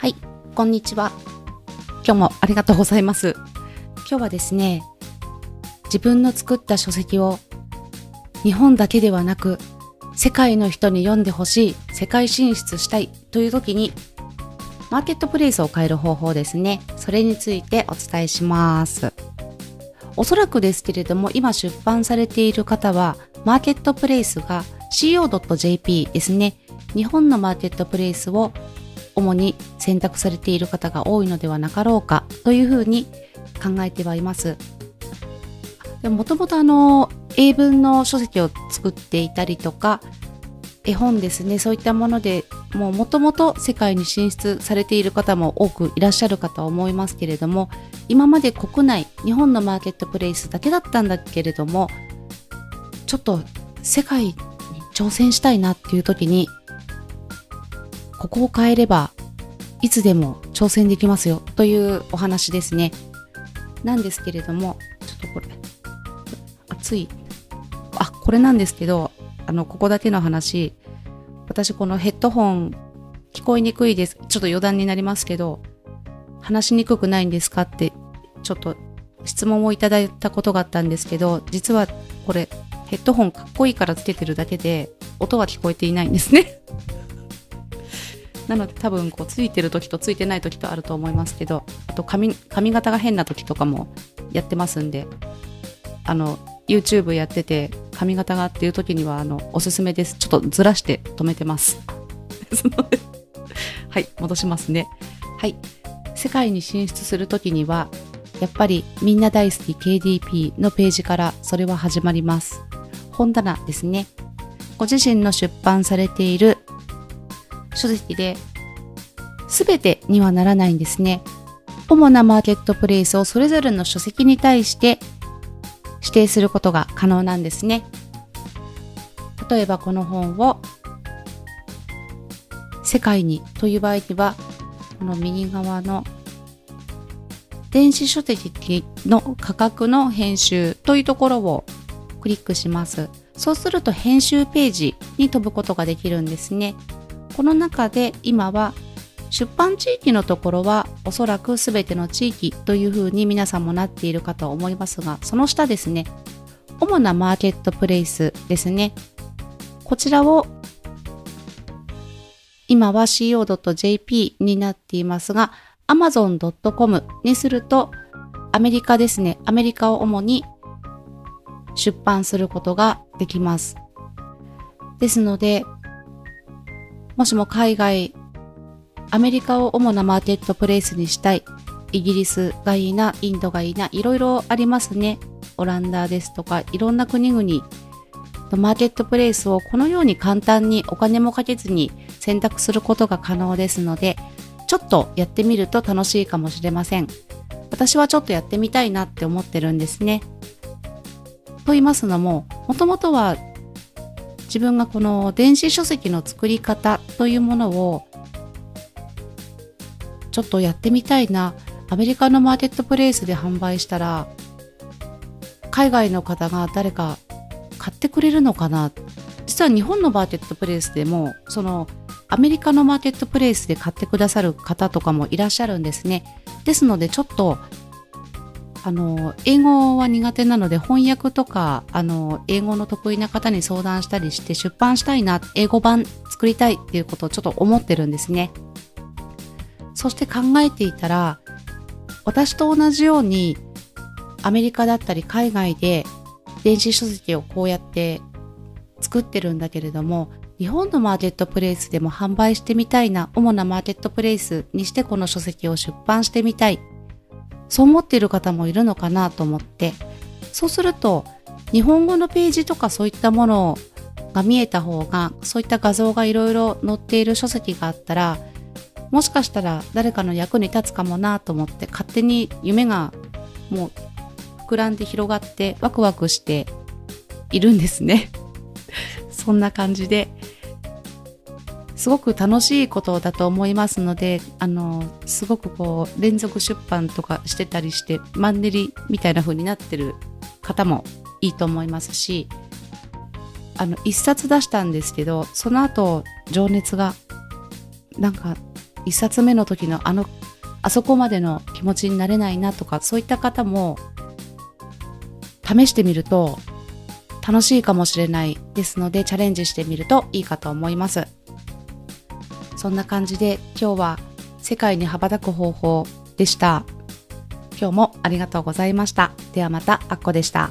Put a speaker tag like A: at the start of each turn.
A: はいこんにちは。今日もありがとうございます。今日はですね、自分の作った書籍を日本だけではなく世界の人に読んでほしい、世界進出したいという時にマーケットプレイスを変える方法ですね。それについてお伝えします。おそらくですけれども、今出版されている方は、マーケットプレイスが co.jp ですね。日本のマーケットプレイスを主に選択されている方が多いのではなかろうかというふうに考えてはいます。もともとあの英文の書籍を作っていたりとか絵本ですねそういったものでもうもともと世界に進出されている方も多くいらっしゃるかと思いますけれども今まで国内日本のマーケットプレイスだけだったんだけれどもちょっと世界に挑戦したいなっていう時にここを変えればいつでも挑戦できますよというお話ですね。なんですけれども、ちょっとこれ、熱い。あ、これなんですけど、あの、ここだけの話、私このヘッドホン聞こえにくいです。ちょっと余談になりますけど、話しにくくないんですかって、ちょっと質問をいただいたことがあったんですけど、実はこれヘッドホンかっこいいからつけてるだけで、音は聞こえていないんですね。なので多分こうついてる時とついてない時とあると思いますけどあと髪髪型が変な時とかもやってますんであの YouTube やってて髪型がっていう時にはあのおすすめです。ちょっとずらして止めてます。はい戻しますね。はい。世界に進出する時にはやっぱりみんな大好き KDP のページからそれは始まります。本棚ですね。ご自身の出版されている書籍で全てにはならないんですね。主なマーケットプレイスをそれぞれの書籍に対して指定することが可能なんですね。例えばこの本を世界にという場合にはこの右側の電子書籍の価格の編集というところをクリックします。そうすると編集ページに飛ぶことができるんですね。この中で今は出版地域のところはおそらく全ての地域というふうに皆さんもなっているかと思いますがその下ですね主なマーケットプレイスですね。こちらを今は co.jp になっていますが amazon.com にするとアメリカですねアメリカを主に出版することができます。ですのでもしも海外、アメリカを主なマーケットプレイスにしたい、イギリスがいいな、インドがいいな、いろいろありますね。オランダですとか、いろんな国々のマーケットプレイスをこのように簡単にお金もかけずに選択することが可能ですので、ちょっとやってみると楽しいかもしれません。私はちょっとやってみたいなって思ってるんですね。と言いますのも、もともとは自分がこの電子書籍の作り方というものをちょっとやってみたいな。アメリカのマーケットプレイスで販売したら海外の方が誰か買ってくれるのかな実は日本のマーケットプレイスでもそのアメリカのマーケットプレイスで買ってくださる方とかもいらっしゃるんですねですのでちょっとあの英語は苦手なので翻訳とかあの英語の得意な方に相談したりして出版したいな英語版作りたいっていうことをちょっと思ってるんですね。そして考えていたら私と同じようにアメリカだったり海外で電子書籍をこうやって作ってるんだけれども日本のマーケットプレイスでも販売してみたいな主なマーケットプレイスにしてこの書籍を出版してみたい。そう思っている方もいるのかなと思って。そうすると日本語のページとかそういったものが見えた方がそういった画像がいろいろ載っている書籍があったらもしかしたら誰かの役に立つかもなと思って勝手に夢がもう膨らんで広がってワクワクしているんですね。そんな感じですごく楽しいことだと思いますのであのすごくこう連続出版とかしてたりしてマンネリみたいな風になってる方もいいと思いますしあの一冊出したんですけどその後情熱がなんか一冊目の時のあの、あそこまでの気持ちになれないなとか、そういった方も、試してみると楽しいかもしれないですので、チャレンジしてみるといいかと思います。そんな感じで今日は世界に羽ばたく方法でした。今日もありがとうございました。ではまた、あっこでした。